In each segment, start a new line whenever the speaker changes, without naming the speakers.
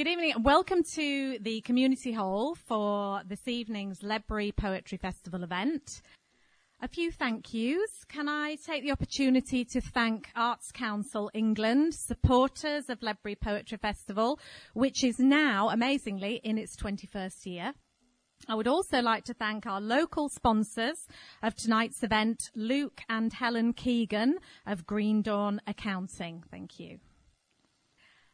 Good evening. And welcome to the Community Hall for this evening's Ledbury Poetry Festival event. A few thank yous. Can I take the opportunity to thank Arts Council England, supporters of Ledbury Poetry Festival, which is now, amazingly, in its 21st year. I would also like to thank our local sponsors of tonight's event, Luke and Helen Keegan of Green Dawn Accounting. Thank you.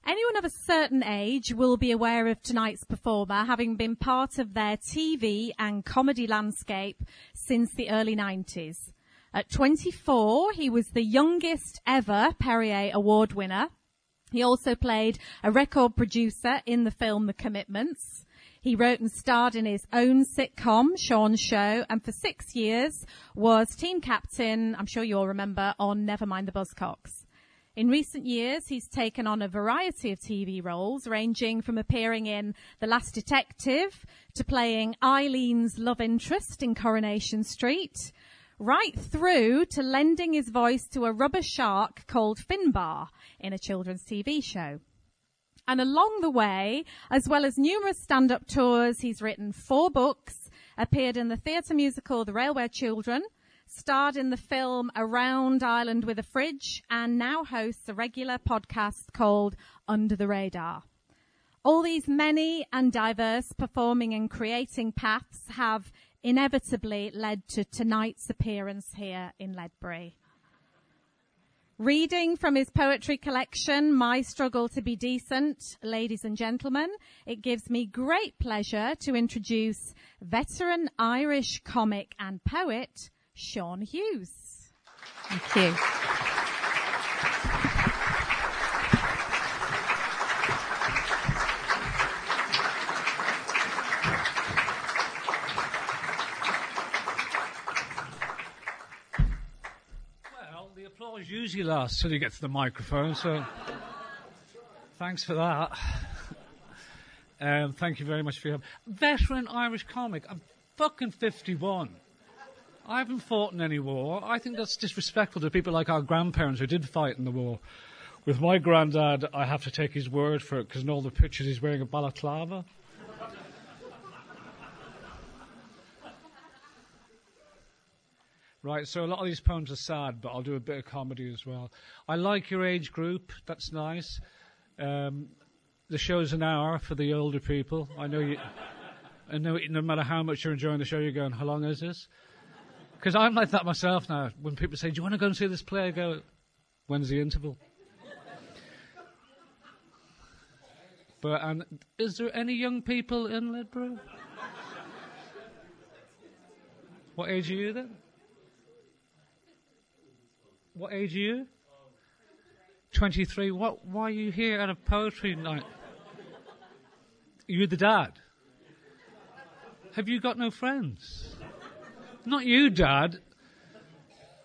Anyone of a certain age will be aware of tonight's performer, having been part of their TV and comedy landscape since the early 90s. At 24, he was the youngest ever Perrier Award winner. He also played a record producer in the film The Commitments. He wrote and starred in his own sitcom, Sean's Show, and for six years was team captain, I'm sure you all remember, on Never Mind the Buzzcocks. In recent years, he's taken on a variety of TV roles, ranging from appearing in The Last Detective to playing Eileen's love interest in Coronation Street, right through to lending his voice to a rubber shark called Finbar in a children's TV show. And along the way, as well as numerous stand-up tours, he's written four books, appeared in the theatre musical The Railway Children, starred in the film Around Ireland with a Fridge, and now hosts a regular podcast called Under the Radar. All these many and diverse performing and creating paths have inevitably led to tonight's appearance here in Ledbury. Reading from his poetry collection, My Struggle to Be Decent, ladies and gentlemen, it gives me great pleasure to introduce veteran Irish comic and poet, Sean Hughes. Thank you.
Well, the applause usually lasts till you get to the microphone, so thanks for that. Um, thank you very much for your help. veteran Irish comic. I'm fucking 51. I haven't fought in any war. I think that's disrespectful to people like our grandparents who did fight in the war. With my granddad, I have to take his word for it because in all the pictures he's wearing a balaclava. Right, so a lot of these poems are sad, but I'll do a bit of comedy as well. I like your age group, that's nice. Um, the show's an hour for the older people. I know you. I know no matter how much you're enjoying the show, you're going, how long is this? Because I'm like that myself now. When people say, Do you want to go and see this play? I go, When's the interval? but and is there any young people in Ledbury? what age are you then? What age are you? 23. What, why are you here at a poetry night? You're the dad. Have you got no friends? Not you, Dad.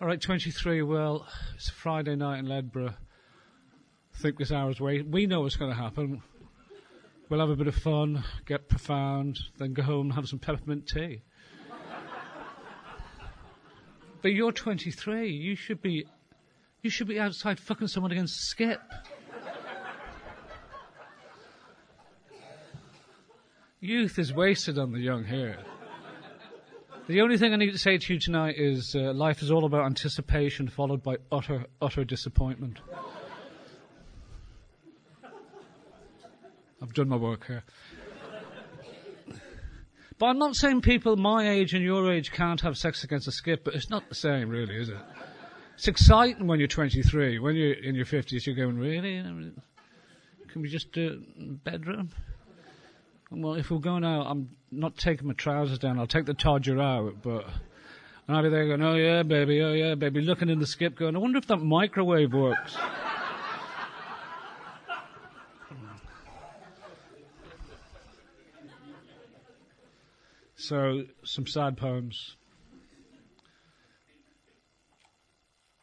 All right, 23. Well, it's Friday night in Ledbury. I think this hour's wait. We know what's going to happen. We'll have a bit of fun, get profound, then go home and have some peppermint tea. but you're 23. You should be, you should be outside fucking someone against Skip. Youth is wasted on the young here. The only thing I need to say to you tonight is uh, life is all about anticipation followed by utter, utter disappointment. I've done my work here. But I'm not saying people my age and your age can't have sex against a skip, but it's not the same, really, is it? It's exciting when you're 23. When you're in your 50s, you're going, really? Can we just do it in bedroom? Well, if we're going out, I'm not taking my trousers down. I'll take the todger out, but. And I'll be there going, oh yeah, baby, oh yeah, baby, looking in the skip going, I wonder if that microwave works. so, some sad poems.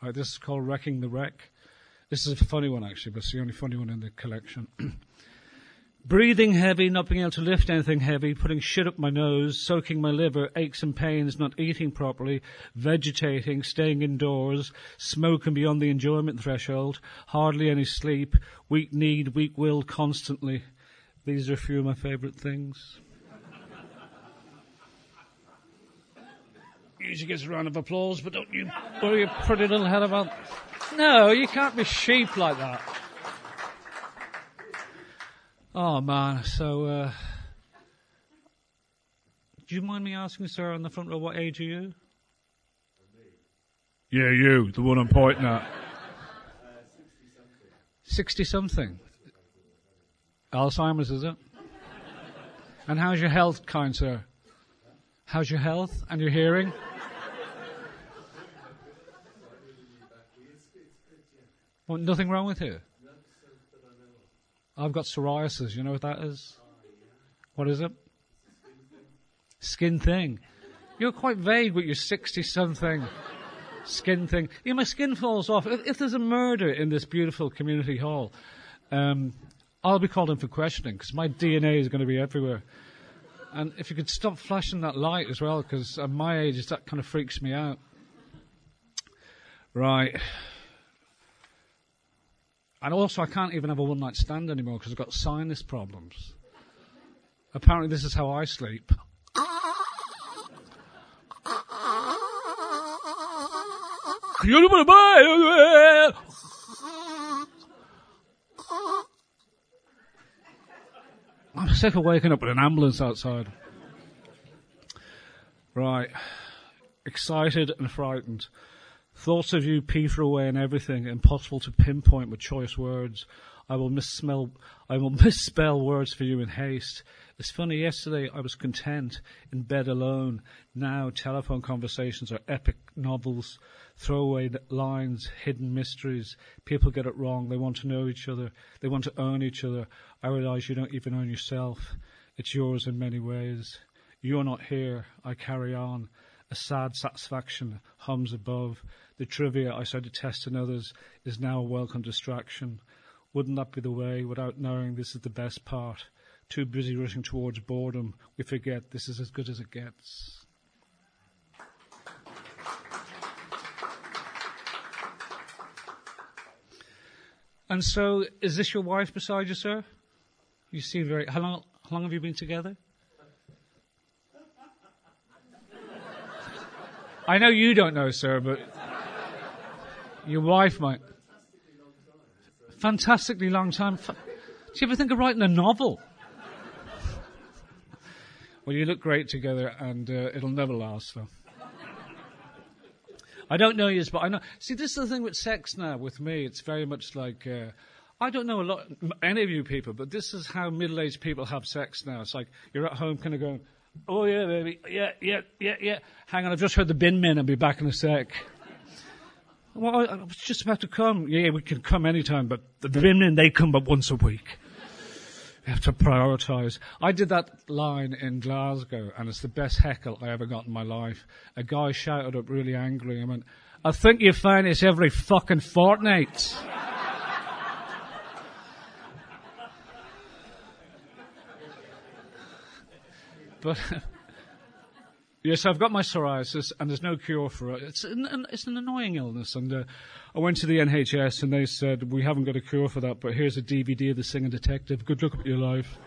All right, this is called Wrecking the Wreck. This is a funny one, actually, but it's the only funny one in the collection. Breathing heavy, not being able to lift anything heavy, putting shit up my nose, soaking my liver, aches and pains, not eating properly, vegetating, staying indoors, smoking beyond the enjoyment threshold, hardly any sleep, weak need, weak will constantly, These are a few of my favourite things. Usually gets a round of applause, but don't you worry your pretty little head about. No, you can't be sheep like that. Oh man, so uh, do you mind me asking, sir, on the front row, what age are you? Yeah, you, the one I'm pointing at. 60 something. Alzheimer's, is it? And how's your health, kind sir? How's your health and your hearing? Well, nothing wrong with you? I've got psoriasis. You know what that is? What is it? Skin thing. You're quite vague with your 60 something skin thing. My skin falls off. If, if there's a murder in this beautiful community hall, um, I'll be called in for questioning because my DNA is going to be everywhere. And if you could stop flashing that light as well, because at my age, that kind of freaks me out. Right. And also, I can't even have a one night stand anymore because I've got sinus problems. Apparently, this is how I sleep. I'm sick of waking up with an ambulance outside. Right. Excited and frightened. Thoughts of you peter away in everything, impossible to pinpoint with choice words. I will misspell, I will misspell words for you in haste. It's funny, yesterday I was content in bed alone. Now telephone conversations are epic novels, throwaway lines, hidden mysteries. People get it wrong. They want to know each other. They want to own each other. I realize you don't even own yourself. It's yours in many ways. You're not here. I carry on. A sad satisfaction hums above. The trivia I so detest in others is now a welcome distraction. Wouldn't that be the way, without knowing this is the best part? Too busy rushing towards boredom, we forget this is as good as it gets. And so, is this your wife beside you, sir? You seem very. How long? How long have you been together? I know you don't know, sir, but your wife might. Fantastically long time. Do you ever think of writing a novel? well, you look great together, and uh, it'll never last, though. I don't know you, but I know. See, this is the thing with sex now. With me, it's very much like uh, I don't know a lot, any of you people, but this is how middle-aged people have sex now. It's like you're at home, kind of going, "Oh yeah, baby, yeah, yeah, yeah, yeah." Hang on, I've just heard the bin men. I'll be back in a sec. Well, I was just about to come. Yeah, we can come anytime, but the women, they come but once a week. You have to prioritise. I did that line in Glasgow, and it's the best heckle I ever got in my life. A guy shouted up really angry. I went, "I think you find this every fucking fortnight." but yes, I've got my psoriasis, and there's no cure for it. It's an, it's an annoying illness, and uh, I went to the NHS, and they said we haven't got a cure for that, but here's a DVD of the Singing Detective. Good luck with your life.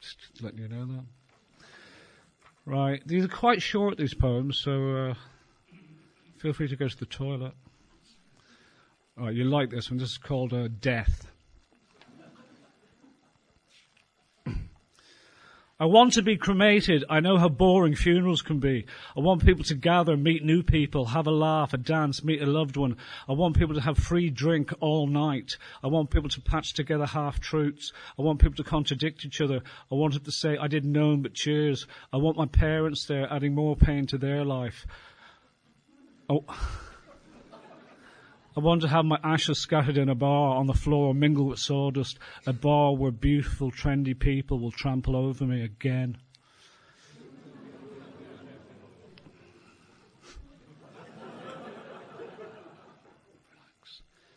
Just letting you know that. Right, these are quite short, these poems, so uh, feel free to go to the toilet. All right, you like this one. This is called uh, Death. I want to be cremated. I know how boring funerals can be. I want people to gather, meet new people, have a laugh, a dance, meet a loved one. I want people to have free drink all night. I want people to patch together half truths. I want people to contradict each other. I want them to say, I didn't know him, but cheers. I want my parents there adding more pain to their life. Oh. I want to have my ashes scattered in a bar on the floor, mingle with sawdust, a bar where beautiful, trendy people will trample over me again.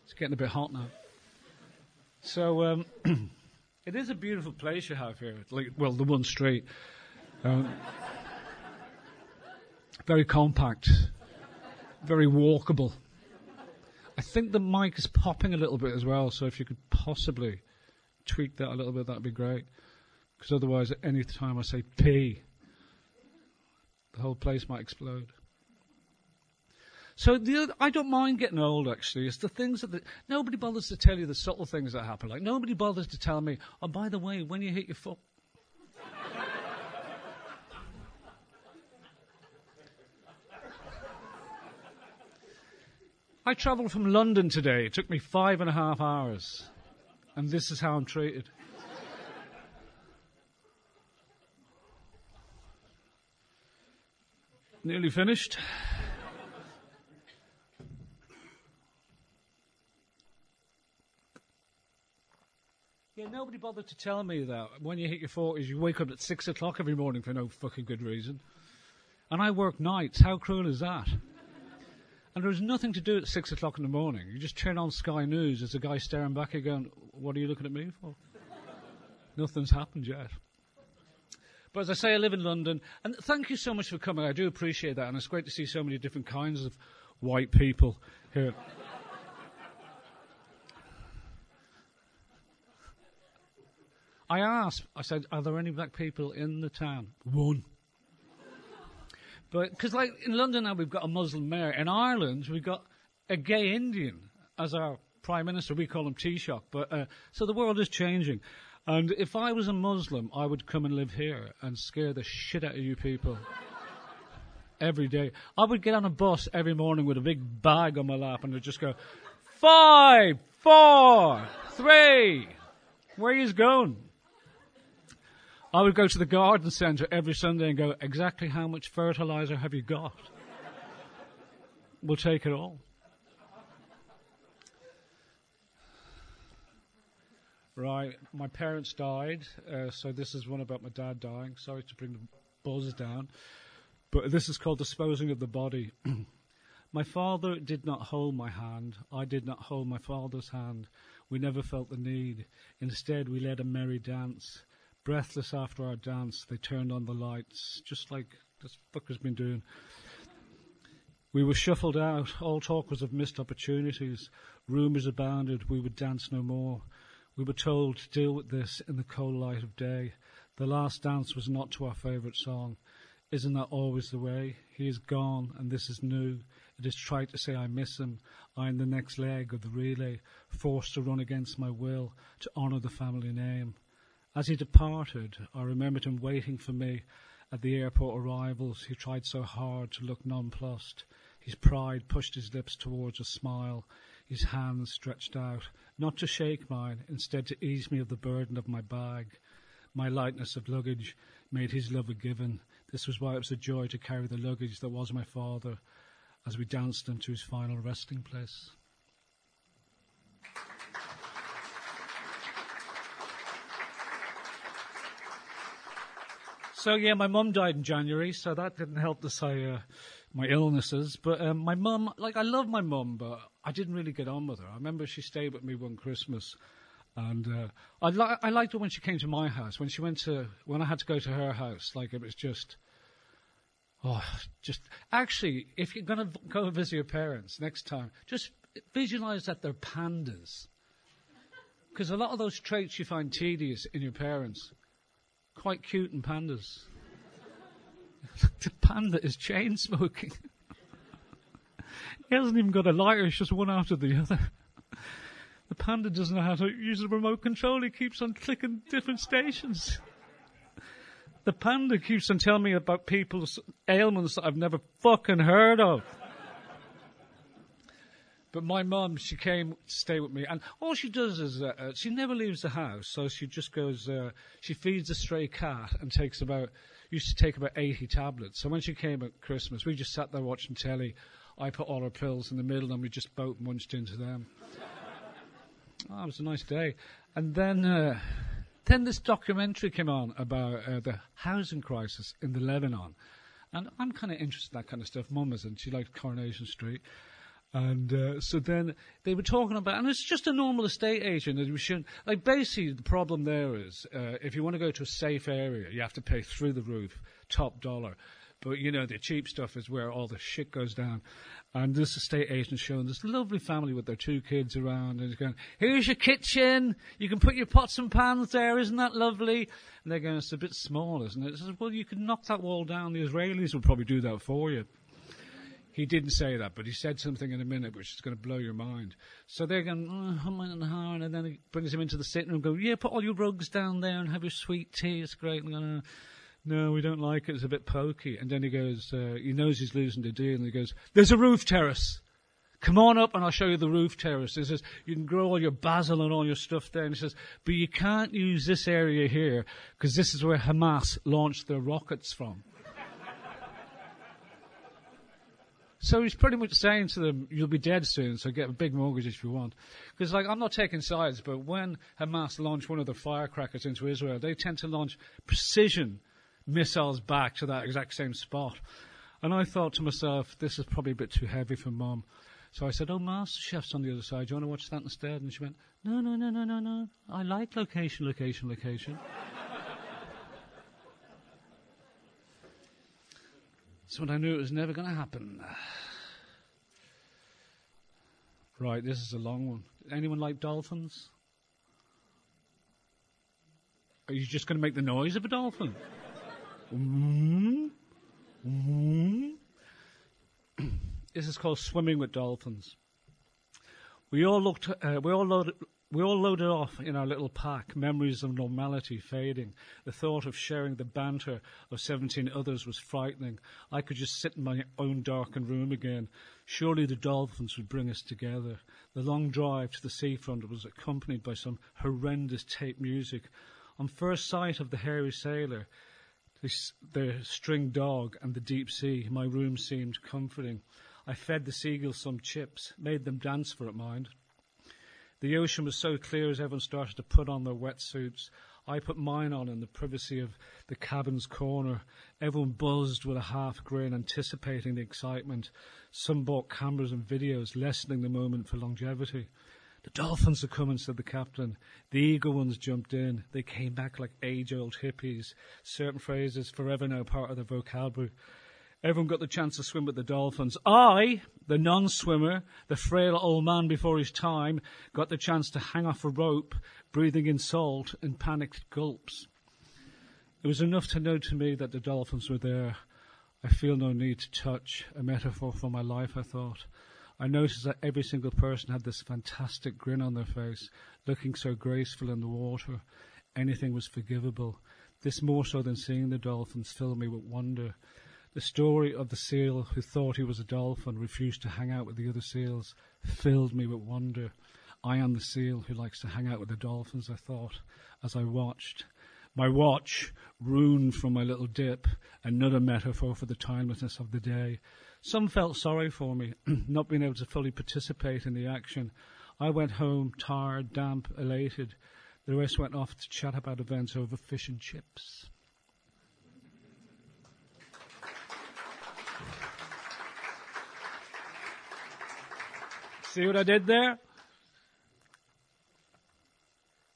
It's getting a bit hot now. So, um, it is a beautiful place you have here. Like, well, the one street. Um, very compact, very walkable. I think the mic is popping a little bit as well, so if you could possibly tweak that a little bit, that'd be great. Because otherwise, at any time I say P, the whole place might explode. So the other, I don't mind getting old. Actually, it's the things that the, nobody bothers to tell you the subtle things that happen. Like nobody bothers to tell me, oh, by the way, when you hit your foot. I travelled from London today. It took me five and a half hours. And this is how I'm treated. Nearly finished. Yeah, nobody bothered to tell me that when you hit your 40s, you wake up at 6 o'clock every morning for no fucking good reason. And I work nights. How cruel is that? And there was nothing to do at 6 o'clock in the morning. You just turn on Sky News, there's a guy staring back at you going, What are you looking at me for? Nothing's happened yet. But as I say, I live in London, and thank you so much for coming. I do appreciate that, and it's great to see so many different kinds of white people here. I asked, I said, are there any black people in the town? One. But, because like in London now we've got a Muslim mayor. In Ireland we've got a gay Indian as our prime minister. We call him Taoiseach. But, uh, so the world is changing. And if I was a Muslim, I would come and live here and scare the shit out of you people. every day. I would get on a bus every morning with a big bag on my lap and I'd just go, five, four, three. Where are you going? I would go to the garden centre every Sunday and go, exactly how much fertilizer have you got? we'll take it all. Right, my parents died, uh, so this is one about my dad dying. Sorry to bring the buzz down, but this is called Disposing of the Body. my father did not hold my hand. I did not hold my father's hand. We never felt the need. Instead, we led a merry dance. Breathless after our dance, they turned on the lights, just like this fucker's been doing. We were shuffled out, all talk was of missed opportunities. Rumours abounded, we would dance no more. We were told to deal with this in the cold light of day. The last dance was not to our favourite song. Isn't that always the way? He is gone, and this is new. It is trite to say I miss him. I am the next leg of the relay, forced to run against my will to honour the family name. As he departed, I remembered him waiting for me at the airport arrivals. He tried so hard to look nonplussed. His pride pushed his lips towards a smile, his hands stretched out, not to shake mine, instead to ease me of the burden of my bag. My lightness of luggage made his love a given. This was why it was a joy to carry the luggage that was my father as we danced him to his final resting place. So yeah, my mum died in January, so that didn't help to say uh, my illnesses. But um, my mum, like I love my mum, but I didn't really get on with her. I remember she stayed with me one Christmas, and uh, I, li- I liked her when she came to my house. When she went to, when I had to go to her house, like it was just, oh, just actually, if you're gonna go visit your parents next time, just visualize that they're pandas, because a lot of those traits you find tedious in your parents quite cute and pandas. the panda is chain smoking. he hasn't even got a lighter, it's just one after the other. The panda doesn't know how to use the remote control, he keeps on clicking different stations. The panda keeps on telling me about people's ailments that I've never fucking heard of. But my mum, she came to stay with me, and all she does is uh, uh, she never leaves the house. So she just goes, uh, she feeds a stray cat and takes about, used to take about 80 tablets. So when she came at Christmas, we just sat there watching telly. I put all her pills in the middle, and we just both munched into them. oh, it was a nice day. And then, uh, then this documentary came on about uh, the housing crisis in the Lebanon. And I'm kind of interested in that kind of stuff. Mum isn't. She liked Coronation Street. And uh, so then they were talking about, and it's just a normal estate agent. And we shouldn't, like, basically, the problem there is uh, if you want to go to a safe area, you have to pay through the roof, top dollar. But you know, the cheap stuff is where all the shit goes down. And this estate agent showing this lovely family with their two kids around, and he's going, "Here's your kitchen. You can put your pots and pans there. Isn't that lovely?" And they're going, "It's a bit small, isn't it?" Says, "Well, you could knock that wall down. The Israelis would probably do that for you." He didn't say that, but he said something in a minute which is going to blow your mind. So they're going, oh, hum and ha, and then he brings him into the sitting room go, yeah, put all your rugs down there and have your sweet tea. It's great. And no, we don't like it. It's a bit pokey. And then he goes, uh, he knows he's losing the deal, and he goes, there's a roof terrace. Come on up and I'll show you the roof terrace. He says, you can grow all your basil and all your stuff there. And he says, but you can't use this area here because this is where Hamas launched their rockets from. So he's pretty much saying to them, you'll be dead soon, so get a big mortgage if you want. Because, like, I'm not taking sides, but when Hamas launch one of the firecrackers into Israel, they tend to launch precision missiles back to that exact same spot. And I thought to myself, this is probably a bit too heavy for mom. So I said, oh, Master Chef's on the other side. Do you want to watch that instead? And she went, no, no, no, no, no, no. I like location, location, location. So when I knew it was never going to happen. Right, this is a long one. Anyone like dolphins? Are you just going to make the noise of a dolphin? mm-hmm. Mm-hmm. this is called swimming with dolphins. We all looked. Uh, we all loaded, we all loaded off in our little pack, memories of normality fading. The thought of sharing the banter of 17 others was frightening. I could just sit in my own darkened room again. Surely the dolphins would bring us together. The long drive to the seafront was accompanied by some horrendous tape music. On first sight of the hairy sailor, the, the string dog, and the deep sea, my room seemed comforting. I fed the seagulls some chips, made them dance for it, mind. The ocean was so clear as everyone started to put on their wetsuits. I put mine on in the privacy of the cabin's corner. Everyone buzzed with a half grin, anticipating the excitement. Some bought cameras and videos, lessening the moment for longevity. The dolphins are coming, said the captain. The eager ones jumped in. They came back like age-old hippies. Certain phrases forever now part of their vocabulary. Everyone got the chance to swim with the dolphins. I, the non-swimmer, the frail old man before his time, got the chance to hang off a rope, breathing in salt in panicked gulps. It was enough to know to me that the dolphins were there. I feel no need to touch, a metaphor for my life, I thought. I noticed that every single person had this fantastic grin on their face, looking so graceful in the water. Anything was forgivable. This more so than seeing the dolphins filled me with wonder. The story of the seal who thought he was a dolphin, refused to hang out with the other seals, filled me with wonder. I am the seal who likes to hang out with the dolphins, I thought, as I watched. My watch, ruined from my little dip, another metaphor for the timelessness of the day. Some felt sorry for me, not being able to fully participate in the action. I went home, tired, damp, elated. The rest went off to chat about events over fish and chips. See what I did there?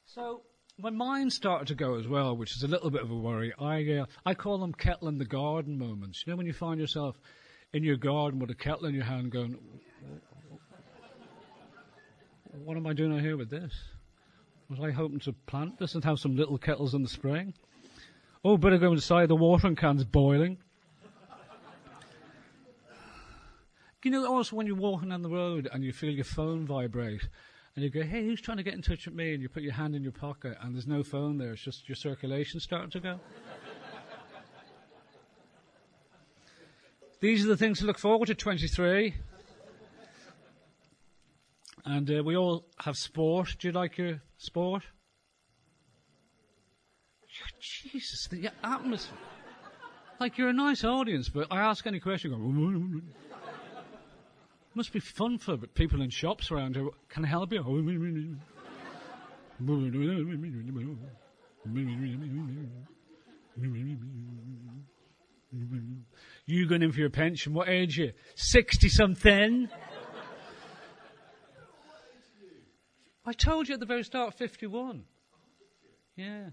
So my mind started to go as well, which is a little bit of a worry. I uh, I call them kettle in the garden moments. You know when you find yourself in your garden with a kettle in your hand, going, "What am I doing out here with this? Was I hoping to plant this and have some little kettles in the spring? Oh, better go inside. The watering can's boiling." You know, also when you're walking down the road and you feel your phone vibrate, and you go, "Hey, who's trying to get in touch with me?" And you put your hand in your pocket, and there's no phone there; it's just your circulation starting to go. These are the things to look forward to. 23, and uh, we all have sport. Do you like your sport? Jesus, the atmosphere. Like you're a nice audience, but I ask any question, go. Must be fun for people in shops around here. Can I help you? You going in for your pension? What age are you? 60 something? I told you at the very start, 51. Yeah.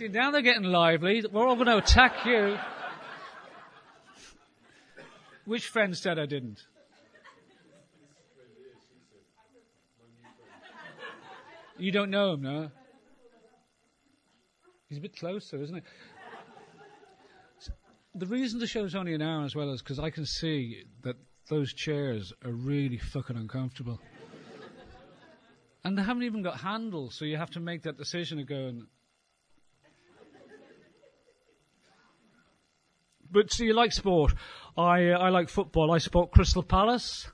See, now they're getting lively. We're all going to attack you. Which friend said I didn't? You don't know him, no? He's a bit closer, isn't he? The reason the show's only an hour as well is because I can see that those chairs are really fucking uncomfortable. and they haven't even got handles, so you have to make that decision of going. But so you like sport. I, uh, I like football. I support Crystal Palace.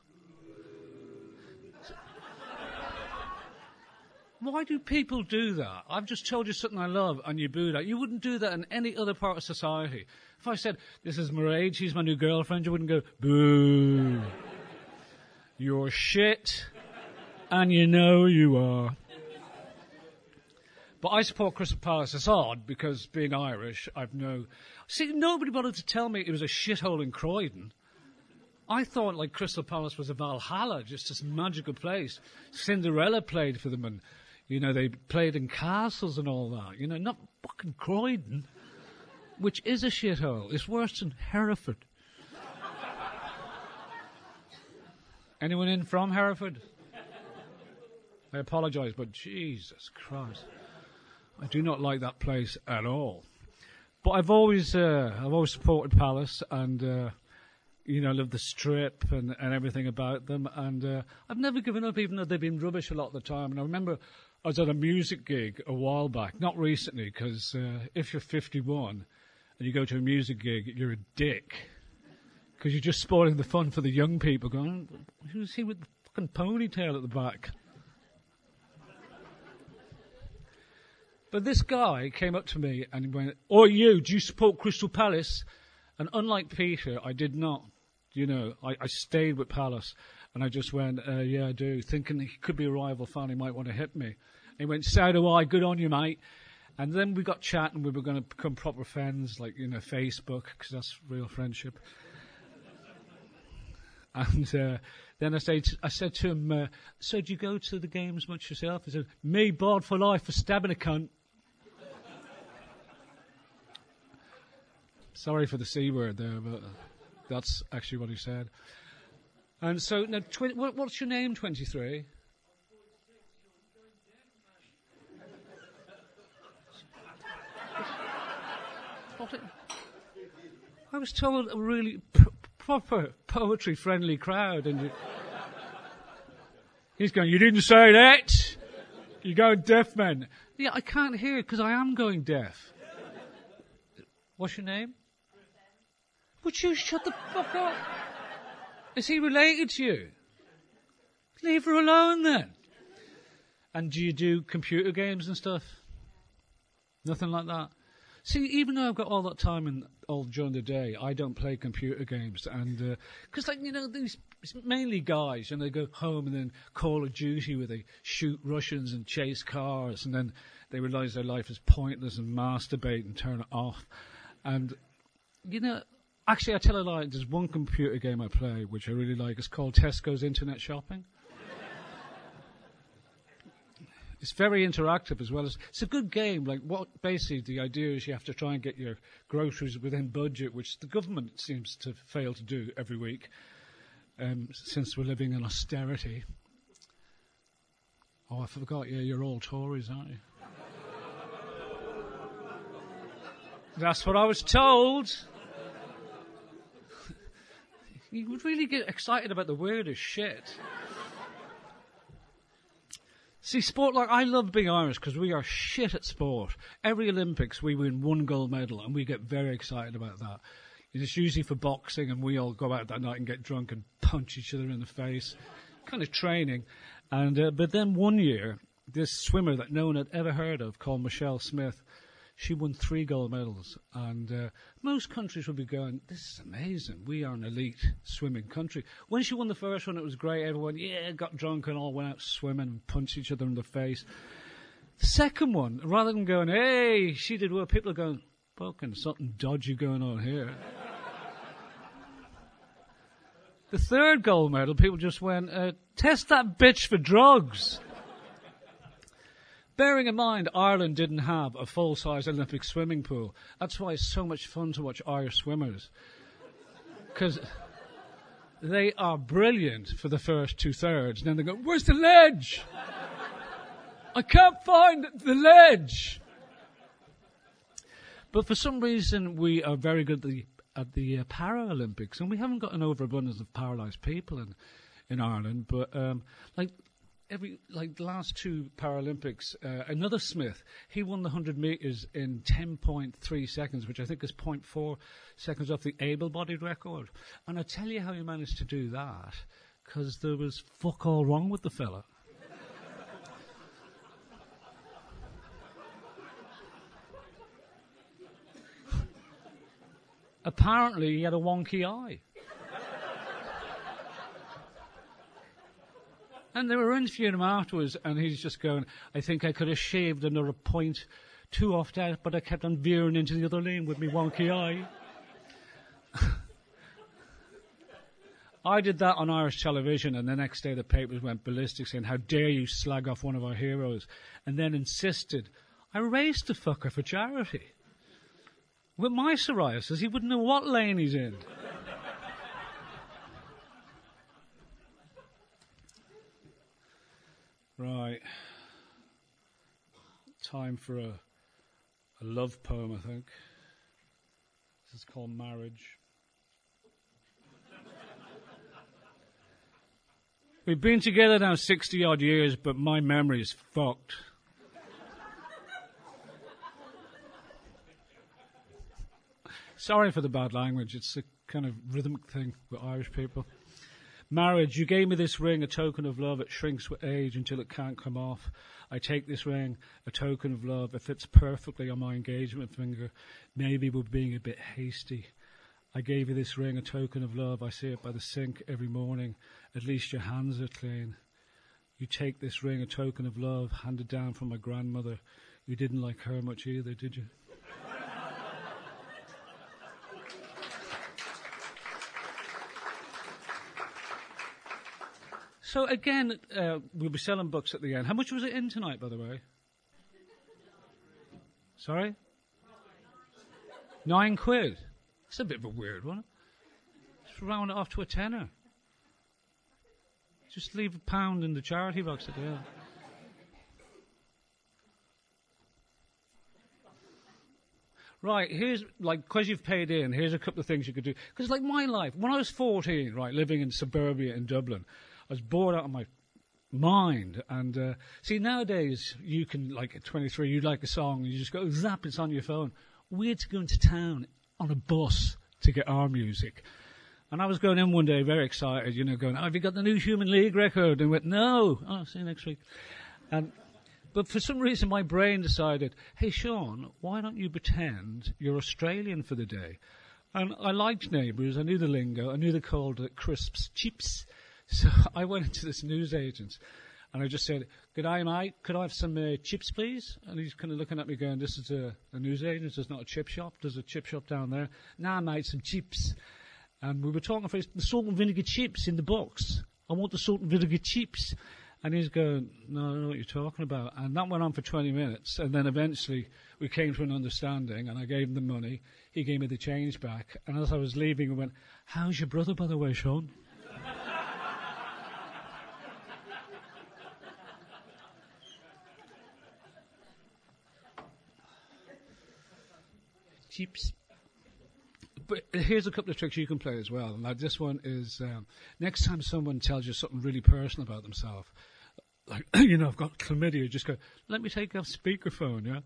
Why do people do that? I've just told you something I love and you boo that. You wouldn't do that in any other part of society. If I said, this is Mairead, she's my new girlfriend, you wouldn't go, boo. You're shit and you know you are. But I support Crystal Palace. It's odd because being Irish, I've no. See, nobody bothered to tell me it was a shithole in Croydon. I thought like Crystal Palace was a Valhalla, just this magical place. Cinderella played for them and you know, they played in castles and all that. You know, not fucking Croydon, which is a shithole. It's worse than Hereford. Anyone in from Hereford? I apologise, but Jesus Christ, I do not like that place at all. But I've always, uh, I've always supported Palace, and uh, you know, I love the strip and, and everything about them. And uh, I've never given up, even though they've been rubbish a lot of the time. And I remember I was at a music gig a while back, not recently, because uh, if you're 51 and you go to a music gig, you're a dick. Because you're just spoiling the fun for the young people going, who's he with the fucking ponytail at the back? But this guy came up to me and went, Oh, you, do you support Crystal Palace? And unlike Peter, I did not. You know, I, I stayed with Palace and I just went, uh, Yeah, I do, thinking he could be a rival fan, he might want to hit me. He went, so do I, good on you, mate. And then we got chatting, we were going to become proper friends, like, you know, Facebook, because that's real friendship. and uh, then I said, I said to him, uh, so do you go to the games much yourself? He said, me, barred for life for stabbing a cunt. Sorry for the C word there, but uh, that's actually what he said. And so, now, twi- what, what's your name, 23? I was told a really p- proper poetry friendly crowd, and you, he's going, "You didn't say that. You're going deaf, man." Yeah, I can't hear because I am going deaf. What's your name? Would you shut the fuck up? Is he related to you? Leave her alone then. And do you do computer games and stuff? Nothing like that. See, even though I've got all that time and all during the day, I don't play computer games, and because uh, like you know these mainly guys, and they go home and then Call of Duty where they shoot Russians and chase cars, and then they realise their life is pointless and masturbate and turn it off, and you know. Actually, I tell a lie. There's one computer game I play which I really like. It's called Tesco's Internet Shopping. It's very interactive as well as it's a good game. Like what basically the idea is you have to try and get your groceries within budget, which the government seems to fail to do every week, um, since we're living in austerity. Oh, I forgot. Yeah, you're all Tories, aren't you? That's what I was told. You would really get excited about the weirdest shit. See, sport, like, I love being Irish because we are shit at sport. Every Olympics, we win one gold medal and we get very excited about that. It's usually for boxing and we all go out that night and get drunk and punch each other in the face. Kind of training. And, uh, but then one year, this swimmer that no one had ever heard of called Michelle Smith, she won three gold medals. And uh, most countries would be going, this is amazing. We are an elite swimming country. When she won the first one, it was great. Everyone, yeah, got drunk and all went out swimming and punched each other in the face. The second one, rather than going, hey, she did well, people are going, fucking something dodgy going on here. the third gold medal, people just went, uh, test that bitch for drugs. Bearing in mind, Ireland didn't have a full-size Olympic swimming pool. That's why it's so much fun to watch Irish swimmers. Because they are brilliant for the first two thirds, then they go, where's the ledge? I can't find the ledge. But for some reason, we are very good at the, at the uh, Paralympics, and we haven't got an overabundance of paralysed people in, in Ireland. But um, like every like the last two Paralympics, uh, another Smith, he won the 100 metres in 10.3 seconds, which I think is 0.4 seconds off the able-bodied record. And I tell you how he managed to do that, because there was fuck all wrong with the fella. Apparently, he had a wonky eye. And they were interviewing him afterwards, and he's just going, I think I could have shaved another point two off that, but I kept on veering into the other lane with my wonky eye. I did that on Irish television, and the next day the papers went ballistic saying, How dare you slag off one of our heroes? And then insisted, I raised the fucker for charity. With my psoriasis, he wouldn't know what lane he's in. Right. Time for a, a love poem, I think. This is called Marriage. We've been together now 60 odd years, but my memory is fucked. Sorry for the bad language. It's a kind of rhythmic thing with Irish people. Marriage, you gave me this ring, a token of love. It shrinks with age until it can't come off. I take this ring, a token of love. It fits perfectly on my engagement finger. Maybe we're being a bit hasty. I gave you this ring, a token of love. I see it by the sink every morning. At least your hands are clean. You take this ring, a token of love, handed down from my grandmother. You didn't like her much either, did you? So again, uh, we'll be selling books at the end. How much was it in tonight, by the way? Sorry? Nine quid. That's a bit of a weird one. Just round it off to a tenner. Just leave a pound in the charity box at the end. Right, here's, like, because you've paid in, here's a couple of things you could do. Because, like, my life, when I was 14, right, living in suburbia in Dublin, I was bored out of my mind. And uh, see, nowadays you can like at 23, you like a song, and you just go zap, it's on your phone. We had to go into town on a bus to get our music. And I was going in one day, very excited, you know, going, oh, "Have you got the new Human League record?" And went, "No." Oh, see you next week. And but for some reason, my brain decided, "Hey, Sean, why don't you pretend you're Australian for the day?" And I liked neighbours. I knew the lingo. I knew they called it crisps, chips. So I went into this newsagent and I just said, Good day, mate. Could I have some uh, chips, please? And he's kind of looking at me going, This is a, a newsagent. It's not a chip shop. There's a chip shop down there. Nah, mate, some chips. And we were talking for the salt and vinegar chips in the box. I want the salt and vinegar chips. And he's going, No, I don't know what you're talking about. And that went on for 20 minutes. And then eventually we came to an understanding and I gave him the money. He gave me the change back. And as I was leaving, I went, How's your brother, by the way, Sean? Chips. But here's a couple of tricks you can play as well. Now, this one is um, next time someone tells you something really personal about themselves, like, you know, I've got chlamydia, just go, let me take off speakerphone,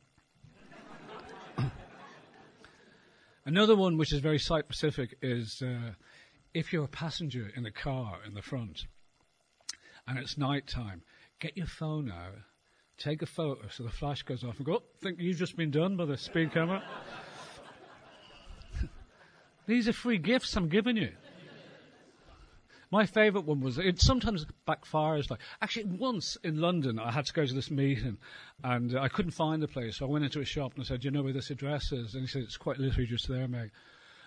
yeah? Another one, which is very site specific, is uh, if you're a passenger in a car in the front and it's night time, get your phone out, take a photo so the flash goes off and go, oh, think you've just been done by the speed camera. These are free gifts I'm giving you. My favourite one was it sometimes backfires. Like actually, once in London, I had to go to this meeting, and I couldn't find the place. So I went into a shop and I said, "Do you know where this address is?" And he said, "It's quite literally just there, mate."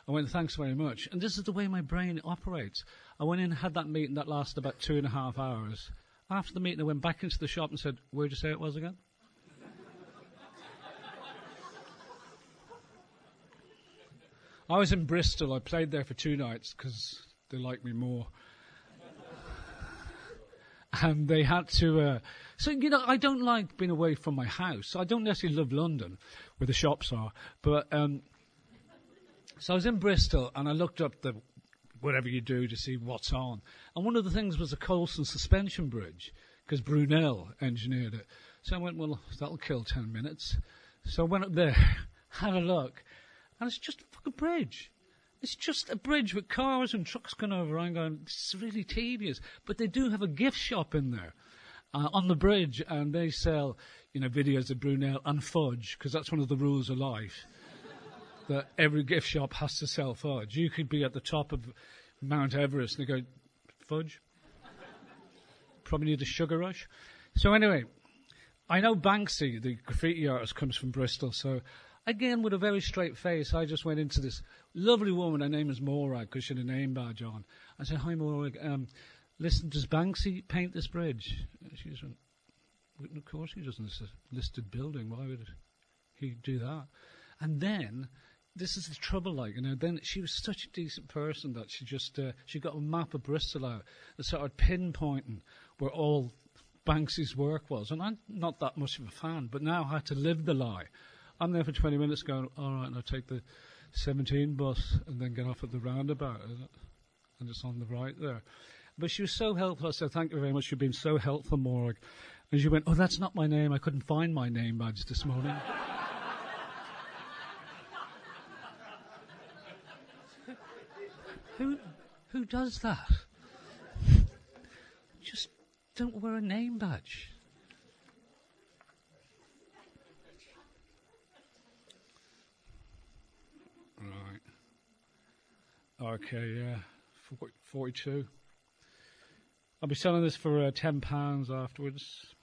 I went, "Thanks very much." And this is the way my brain operates. I went in, and had that meeting that lasted about two and a half hours. After the meeting, I went back into the shop and said, "Where'd you say it was again?" I was in Bristol. I played there for two nights because they liked me more. and they had to. Uh, so you know, I don't like being away from my house. I don't necessarily love London, where the shops are. But um, so I was in Bristol, and I looked up the whatever you do to see what's on. And one of the things was a Clifton suspension bridge because Brunel engineered it. So I went, well, that'll kill ten minutes. So I went up there, had a look, and it's just a bridge. It's just a bridge with cars and trucks going over. I'm going, it's really tedious. But they do have a gift shop in there uh, on the bridge, and they sell, you know, videos of Brunel and fudge, because that's one of the rules of life. that every gift shop has to sell fudge. You could be at the top of Mount Everest and they go, fudge? Probably need a sugar rush. So anyway, I know Banksy, the graffiti artist, comes from Bristol, so again, with a very straight face, I just went into this lovely woman. Her name is Morag because she had a name badge on. I said, "Hi, Morag. Um, listen, does Banksy paint this bridge?" She just went, "Of course he doesn't. It's a listed building. Why would he do that?" And then. This is the trouble, like you know. Then she was such a decent person that she just uh, she got a map of Bristol out and started pinpointing where all Banksy's work was. And I'm not that much of a fan, but now I had to live the lie. I'm there for 20 minutes going, all right, and I take the 17 bus and then get off at the roundabout. And it's on the right there. But she was so helpful. I said, thank you very much. You've been so helpful, Morag. And she went, oh, that's not my name. I couldn't find my name badge this morning. who, who does that? Just don't wear a name badge. Okay, yeah, 40, 42. I'll be selling this for uh, ten pounds afterwards.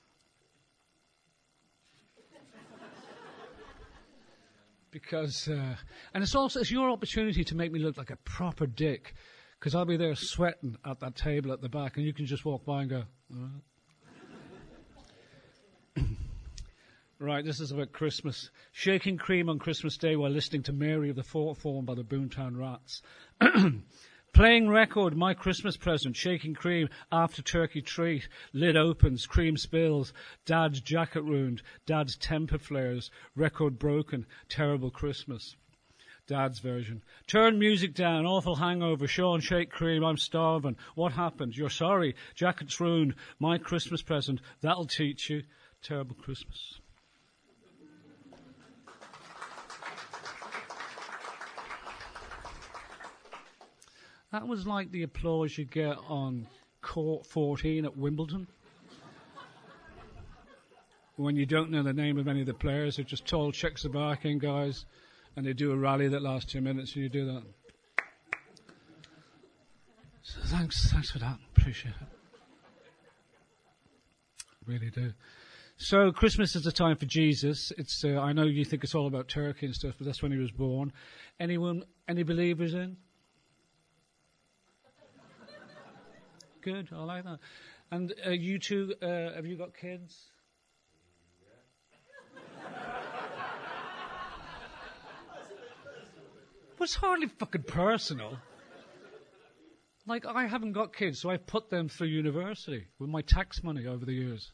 because, uh, and it's also it's your opportunity to make me look like a proper dick, because I'll be there sweating at that table at the back, and you can just walk by and go. Right, this is about Christmas. Shaking cream on Christmas Day while listening to Mary of the Fourth Form by the Boomtown Rats. Playing record, my Christmas present, shaking cream, after turkey treat, lid opens, cream spills, dad's jacket ruined, dad's temper flares, record broken, terrible Christmas. Dad's version. Turn music down, awful hangover, Sean shake cream, I'm starving. What happened? You're sorry, jacket's ruined, my Christmas present, that'll teach you. Terrible Christmas. That was like the applause you get on court 14 at Wimbledon. when you don't know the name of any of the players, they're just tall Czechoslovakian guys, and they do a rally that lasts two minutes, and you do that. So thanks, thanks for that. Appreciate it. Really do. So Christmas is a time for Jesus. It's uh, I know you think it's all about turkey and stuff, but that's when he was born. Anyone, any believers in? Good, I like that. And uh, you two, uh, have you got kids? well, it's hardly fucking personal. Like, I haven't got kids, so I put them through university with my tax money over the years.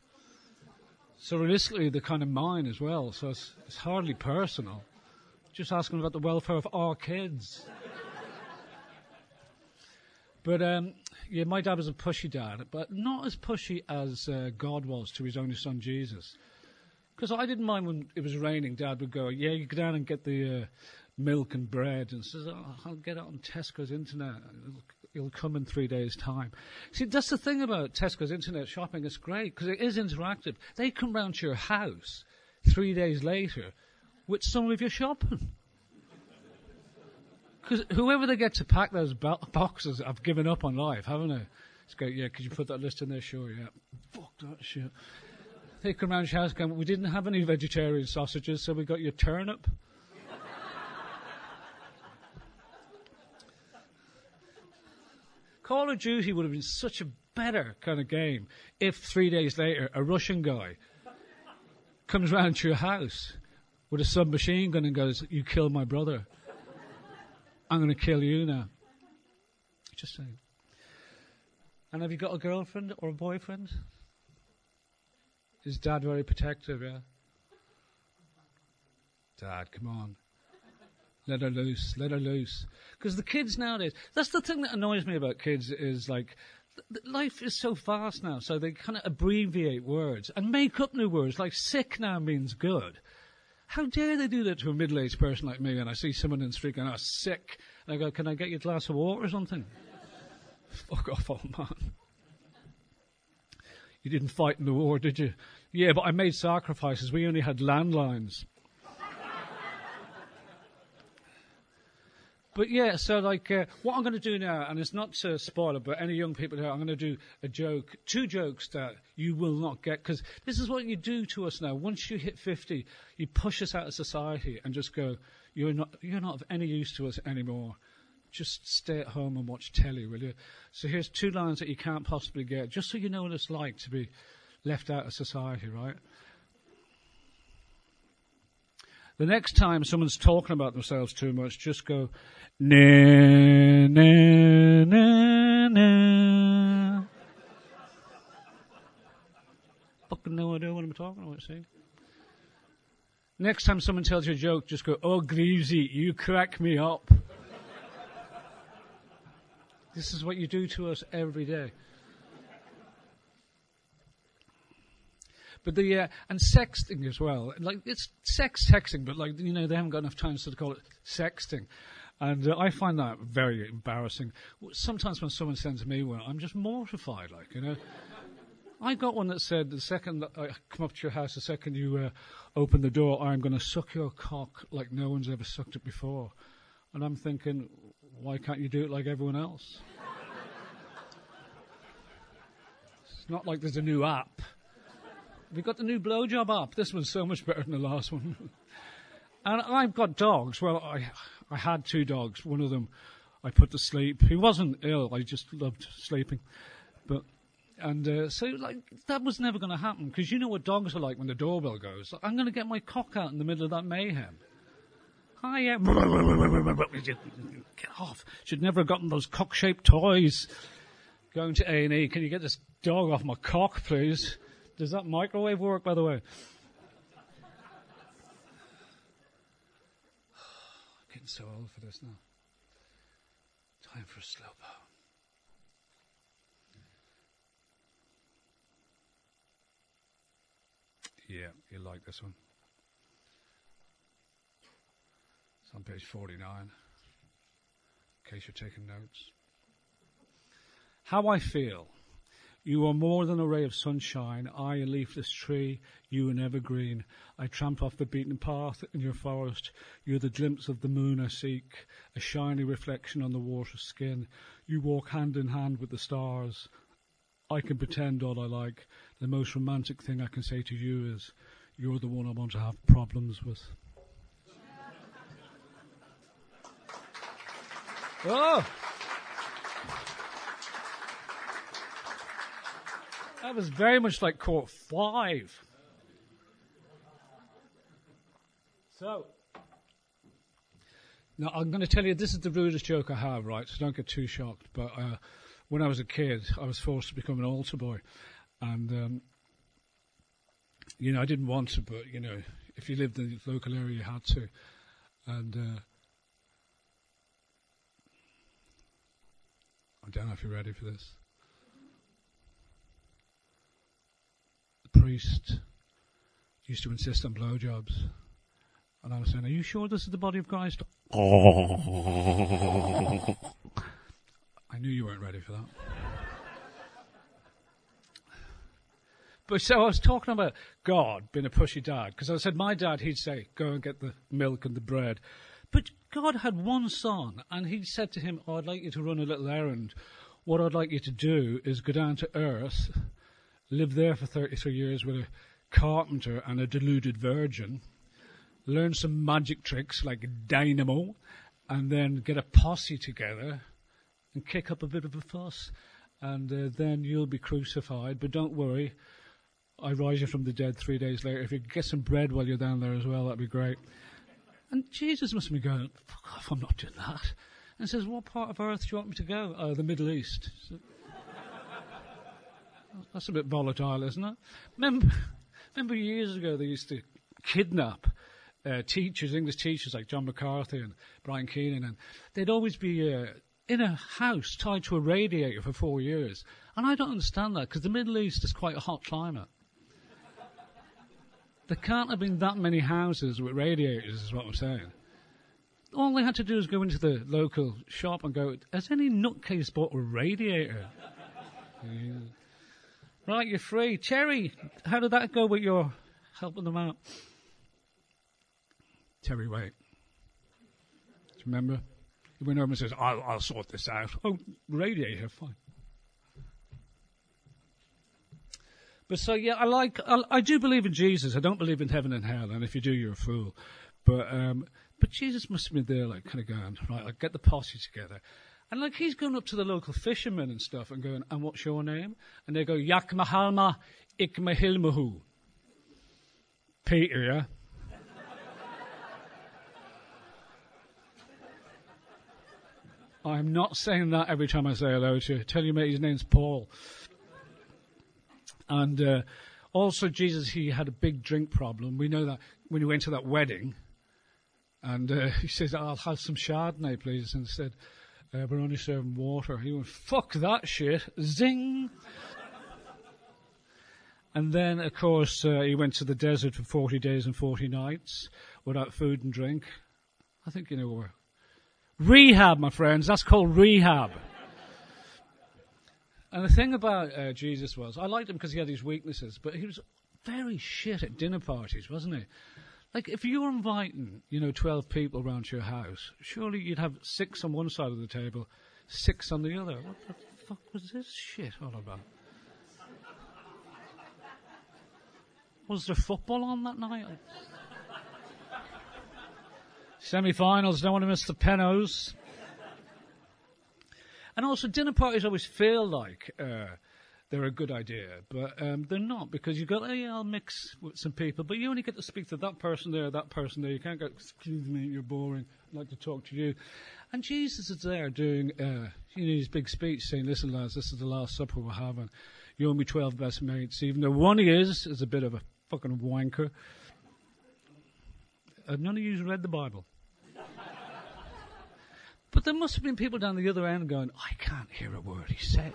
So realistically, they're kind of mine as well, so it's, it's hardly personal. Just asking about the welfare of our kids. But um, yeah, my dad was a pushy dad, but not as pushy as uh, God was to his only son Jesus. Because I didn't mind when it was raining, Dad would go, "Yeah, you go down and get the uh, milk and bread," and says, oh, "I'll get it on Tesco's internet. It'll, it'll, come in three days' time." See, that's the thing about Tesco's internet shopping. It's great because it is interactive. They come round to your house three days later with some of your shopping. Because whoever they get to pack those boxes, I've given up on life, haven't I? It's go, yeah, could you put that list in there? Sure, yeah. Fuck that shit. They come around your house going, we didn't have any vegetarian sausages, so we got your turnip. Call of Duty would have been such a better kind of game if three days later a Russian guy comes round to your house with a submachine gun and goes, You killed my brother. I'm going to kill you now. Just saying. And have you got a girlfriend or a boyfriend? Is dad very protective, yeah? Dad, come on. Let her loose, let her loose. Because the kids nowadays, that's the thing that annoys me about kids is like, life is so fast now, so they kind of abbreviate words and make up new words. Like sick now means good. How dare they do that to a middle-aged person like me? And I see someone in the street going, I'm "Oh, sick," and I go, "Can I get you a glass of water or something?" Fuck off, old man. You didn't fight in the war, did you? Yeah, but I made sacrifices. We only had landlines. But yeah, so like, uh, what I'm going to do now, and it's not to spoil it, but any young people here, I'm going to do a joke, two jokes that you will not get, because this is what you do to us now. Once you hit 50, you push us out of society and just go, you're not, you're not of any use to us anymore. Just stay at home and watch telly, will you? So here's two lines that you can't possibly get, just so you know what it's like to be left out of society, right? The next time someone's talking about themselves too much, just go, na, na, na, na. Fucking no idea what I'm talking about, see? Next time someone tells you a joke, just go, oh, Greasy, you crack me up. this is what you do to us every day. But the uh, and sexting as well. Like it's sex texting, but like you know they haven't got enough time to call it sexting. And uh, I find that very embarrassing. Sometimes when someone sends me one, I'm just mortified. Like you know, I got one that said the second I come up to your house, the second you uh, open the door, I'm going to suck your cock like no one's ever sucked it before. And I'm thinking, why can't you do it like everyone else? it's not like there's a new app. We got the new blowjob app. This one's so much better than the last one. and I've got dogs. Well, I I had two dogs. One of them I put to sleep. He wasn't ill. I just loved sleeping. But and uh, so like that was never going to happen because you know what dogs are like when the doorbell goes. I'm going to get my cock out in the middle of that mayhem. Hi, yeah. Get off. Should never have gotten those cock-shaped toys. Going to A&E. Can you get this dog off my cock, please? Does that microwave work, by the way? So old for this now. Time for a slow power. Yeah, you like this one. It's on page 49, in case you're taking notes. How I feel. You are more than a ray of sunshine, I a leafless tree, you an evergreen. I tramp off the beaten path in your forest. You're the glimpse of the moon I seek, a shiny reflection on the water's skin. You walk hand in hand with the stars. I can pretend all I like. The most romantic thing I can say to you is, you're the one I want to have problems with. oh! That was very much like court five. So, now I'm going to tell you this is the rudest joke I have, right? So don't get too shocked. But uh, when I was a kid, I was forced to become an altar boy, and um, you know I didn't want to, but you know if you lived in the local area, you had to, and. Uh, I don't know if you're ready for this. Priest used to insist on blowjobs. And I was saying, Are you sure this is the body of Christ? I knew you weren't ready for that. But so I was talking about God being a pushy dad, because I said my dad, he'd say, go and get the milk and the bread. But God had one son, and he said to him, oh, I'd like you to run a little errand. What I'd like you to do is go down to earth, live there for 33 years with a carpenter and a deluded virgin, learn some magic tricks like Dynamo, and then get a posse together and kick up a bit of a fuss. And uh, then you'll be crucified, but don't worry. I rise you from the dead three days later. If you get some bread while you're down there as well, that'd be great. And Jesus must be going, fuck off, I'm not doing that. and says, What part of Earth do you want me to go? Oh, the Middle East. So, that's a bit volatile, isn't it? Remember, remember years ago they used to kidnap uh, teachers, English teachers like John McCarthy and Brian Keenan, and they'd always be uh, in a house tied to a radiator for four years. And I don't understand that because the Middle East is quite a hot climate. there can't have been that many houses with radiators, is what I'm saying. All they had to do was go into the local shop and go, Has any nutcase bought a radiator? yeah. Right, you're free. Terry, how did that go with your helping them out? Terry Waite. Do you remember? He went over and says, I'll, I'll sort this out. Oh, radiator, fine. But so, yeah, I like, I, I, do believe in Jesus. I don't believe in heaven and hell, and if you do, you're a fool. But, um, but Jesus must have been there, like, kind of going, right, like, get the posse together. And like he's going up to the local fishermen and stuff and going, and what's your name? And they go, Yak Mahalma Ikmahilmahu. Peter, yeah? I'm not saying that every time I say hello to you. Tell your mate his name's Paul. And uh, also, Jesus, he had a big drink problem. We know that when he went to that wedding, and uh, he says, I'll have some Chardonnay, please. And said, uh, we're only serving water. He went, fuck that shit. Zing. and then, of course, uh, he went to the desert for 40 days and 40 nights without food and drink. I think you know where. Rehab, my friends. That's called rehab. and the thing about uh, Jesus was, I liked him because he had these weaknesses, but he was very shit at dinner parties, wasn't he? Like, if you were inviting, you know, 12 people around your house, surely you'd have six on one side of the table, six on the other. What the fuck was this shit all about? Was there football on that night? Semi-finals, don't want to miss the penos. And also, dinner parties always feel like uh, they're a good idea, but um, they're not because you've got, oh yeah, I'll mix with some people, but you only get to speak to that person there, that person there. You can't go, excuse me, you're boring. I'd like to talk to you. And Jesus is there doing, uh, you know, his big speech saying, listen lads, this is the last supper we're having. You owe me 12 best mates, even though one he is, is a bit of a fucking wanker. Uh, none of you read the Bible. but there must have been people down the other end going, I can't hear a word he's said.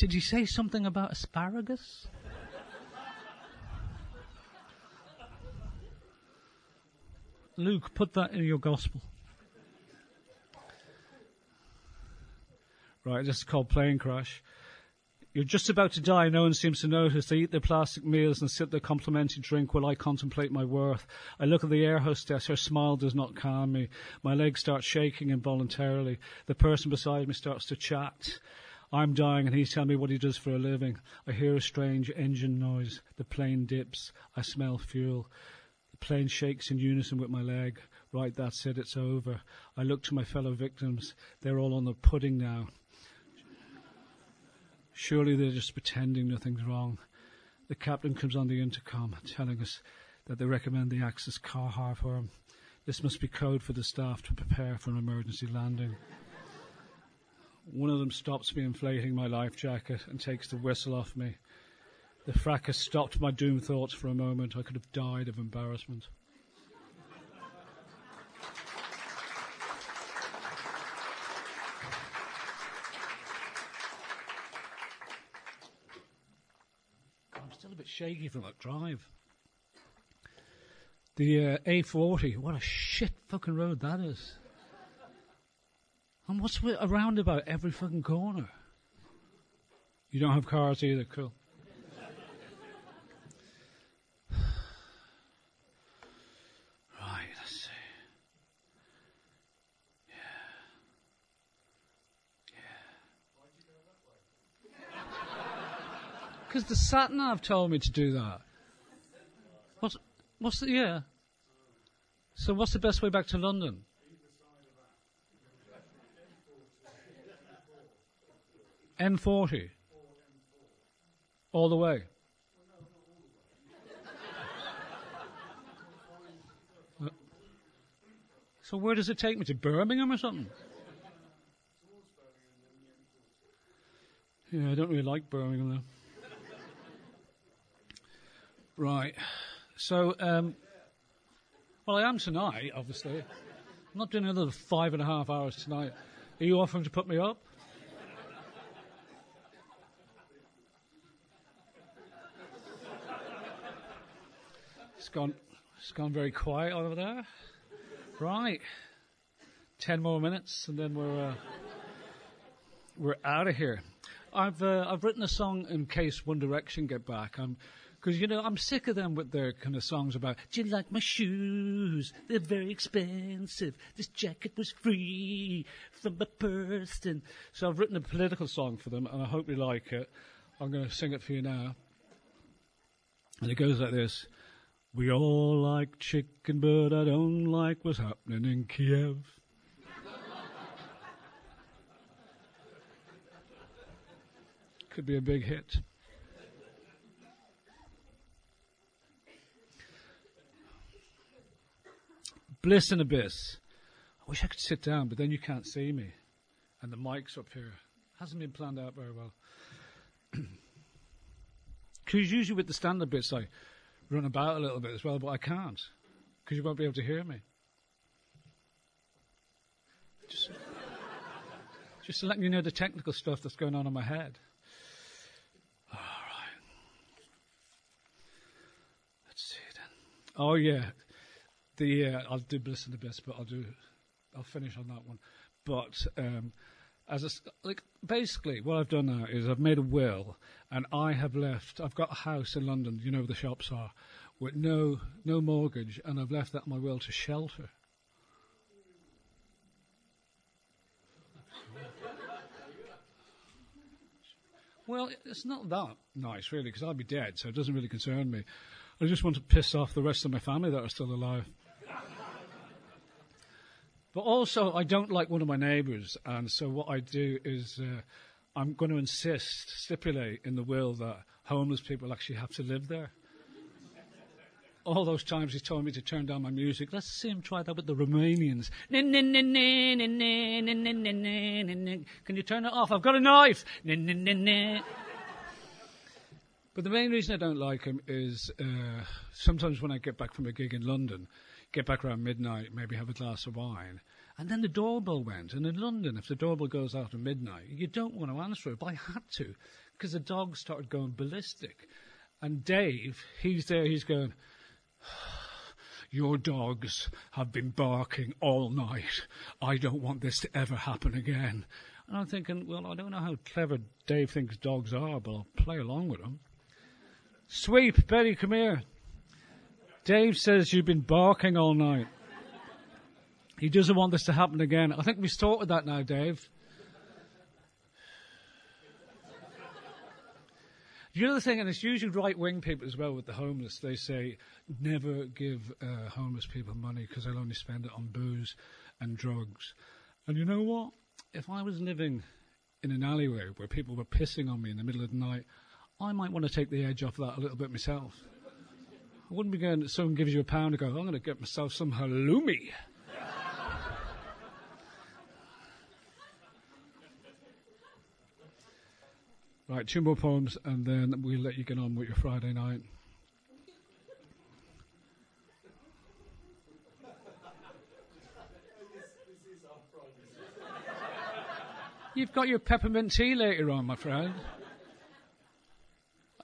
Did you say something about asparagus? Luke, put that in your gospel. Right, this is called plane crash. You're just about to die, no one seems to notice. They eat their plastic meals and sip their complimentary drink while I contemplate my worth. I look at the air hostess, her smile does not calm me. My legs start shaking involuntarily. The person beside me starts to chat. I'm dying and he's telling me what he does for a living. I hear a strange engine noise. The plane dips. I smell fuel. The plane shakes in unison with my leg. Right, that's it, it's over. I look to my fellow victims. They're all on the pudding now. Surely they're just pretending nothing's wrong. The captain comes on the intercom telling us that they recommend the Axis car for him. This must be code for the staff to prepare for an emergency landing. One of them stops me inflating my life jacket and takes the whistle off me. The fracas stopped my doom thoughts for a moment. I could have died of embarrassment. I'm still a bit shaky from that drive. The uh, A40, what a shit fucking road that is. And what's with a roundabout every fucking corner? You don't have cars either, cool. right, let's see. Yeah. Yeah. Because the sat nav told me to do that. What's, what's the, yeah. So what's the best way back to London? M40. All the way. So where does it take me to Birmingham or something? Yeah, I don't really like Birmingham though. right. So, um, well, I am tonight, obviously. I'm not doing another five and a half hours tonight. Are you offering to put me up? Gone, it's gone very quiet over there. Right. Ten more minutes and then we're, uh, we're out of here. I've, uh, I've written a song in case One Direction get back. I'm, because, you know, I'm sick of them with their kind of songs about, do you like my shoes? They're very expensive. This jacket was free from purse. And so I've written a political song for them, and I hope you like it. I'm going to sing it for you now. And it goes like this. We all like chicken, but I don't like what's happening in Kiev. Could be a big hit. Bliss and Abyss. I wish I could sit down, but then you can't see me. And the mic's up here. Hasn't been planned out very well. Because usually with the stand up bits, I run about a little bit as well, but I can't. Because you won't be able to hear me. Just, just letting you know the technical stuff that's going on in my head. All right. Let's see then. Oh, yeah the uh, I'll do Bliss and Abyss, but I'll do I'll finish on that one. But um, as a, like basically, what I've done now is I've made a will, and I have left. I've got a house in London, you know where the shops are, with no no mortgage, and I've left that my will to shelter. Well, it's not that nice, really, because I'll be dead, so it doesn't really concern me. I just want to piss off the rest of my family that are still alive. But also, I don't like one of my neighbours, and so what I do is uh, I'm going to insist, stipulate in the will that homeless people actually have to live there. All those times he told me to turn down my music, let's see him try that with the Romanians. Can you turn it off? I've got a knife. But the main reason I don't like him is uh, sometimes when I get back from a gig in London, get back around midnight, maybe have a glass of wine. And then the doorbell went. And in London, if the doorbell goes after midnight, you don't want to answer it. But I had to because the dog started going ballistic. And Dave, he's there, he's going, Your dogs have been barking all night. I don't want this to ever happen again. And I'm thinking, well, I don't know how clever Dave thinks dogs are, but I'll play along with him. Sweep, Betty, come here. Dave says you've been barking all night. He doesn't want this to happen again. I think we've sorted that now, Dave. The other thing, and it's usually right wing people as well with the homeless, they say never give uh, homeless people money because they'll only spend it on booze and drugs. And you know what? If I was living in an alleyway where people were pissing on me in the middle of the night, I might want to take the edge off that a little bit myself. I wouldn't be going, someone gives you a pound and go, I'm going to get myself some halloumi. right, two more poems and then we'll let you get on with your Friday night. You've got your peppermint tea later on, my friend.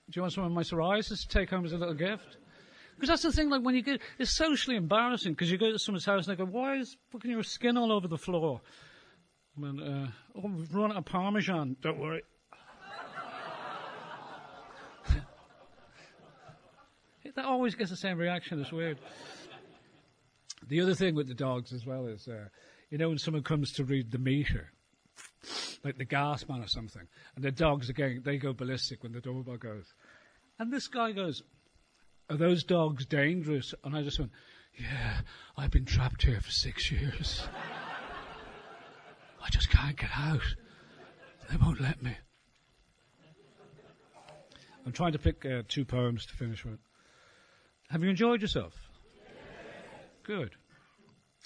Do you want some of my psoriasis to take home as a little gift? Because that's the thing, like when you get, it's socially embarrassing because you go to someone's house and they go, why is fucking your skin all over the floor? I mean, uh, oh, we've run out of Parmesan. Don't worry. that always gets the same reaction. It's weird. The other thing with the dogs as well is, uh, you know, when someone comes to read the meter, like the gas man or something, and the dogs again they go ballistic when the doorbell goes, and this guy goes, "Are those dogs dangerous?" And I just went, "Yeah, I've been trapped here for six years. I just can't get out. They won't let me." I'm trying to pick uh, two poems to finish with. Have you enjoyed yourself? Good.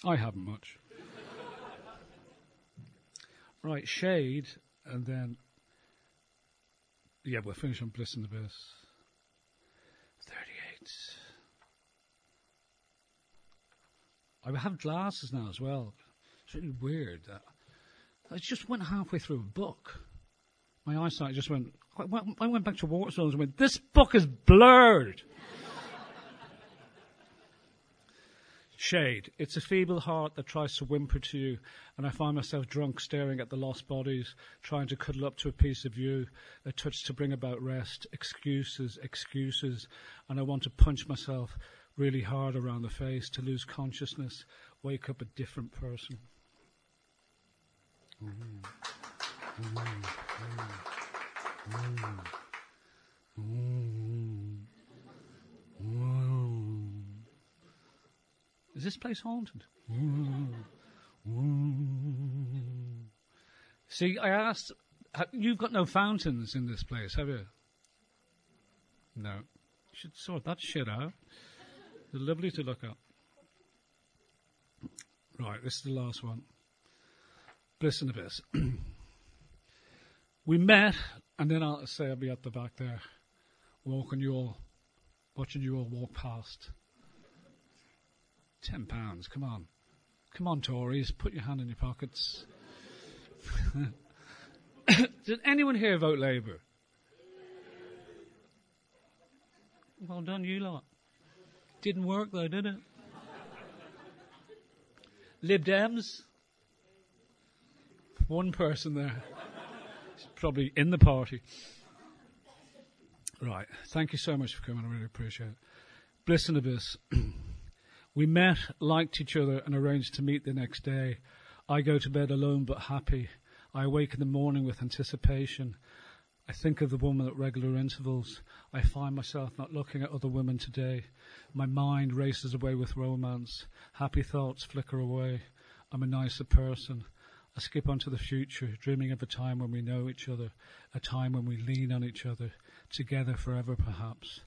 I haven't much. right, shade, and then. Yeah, we'll finish on Bliss and the Abyss. 38. I have glasses now as well. It's really weird. Uh, I just went halfway through a book. My eyesight just went. I went, I went back to Waterstones and went, This book is blurred. Shade. It's a feeble heart that tries to whimper to you, and I find myself drunk staring at the lost bodies, trying to cuddle up to a piece of you, a touch to bring about rest, excuses, excuses, and I want to punch myself really hard around the face to lose consciousness, wake up a different person. Mm. Mm. Mm. Is this place haunted? See, I asked, you've got no fountains in this place, have you? No. You should sort that shit out. They're lovely to look at. Right, this is the last one. Listen to this. we met, and then I'll say I'll be at the back there, walking you all, watching you all walk past. Ten pounds, come on. Come on, Tories, put your hand in your pockets. Did anyone here vote Labour? Well done, you lot. Didn't work though, did it? Lib Dems? One person there. Probably in the party. Right. Thank you so much for coming. I really appreciate it. Bliss and Abyss. we met, liked each other, and arranged to meet the next day. I go to bed alone but happy. I awake in the morning with anticipation. I think of the woman at regular intervals. I find myself not looking at other women today. My mind races away with romance. Happy thoughts flicker away. I'm a nicer person. I skip onto the future, dreaming of a time when we know each other, a time when we lean on each other, together forever perhaps.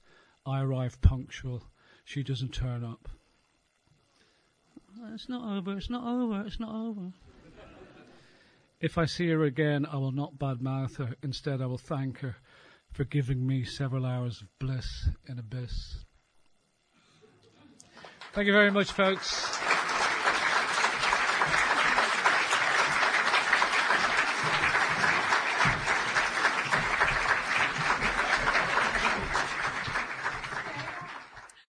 I arrive punctual. She doesn't turn up. It's not over, it's not over, it's not over. If I see her again, I will not badmouth her. Instead, I will thank her for giving me several hours of bliss in abyss. Thank you very much, folks.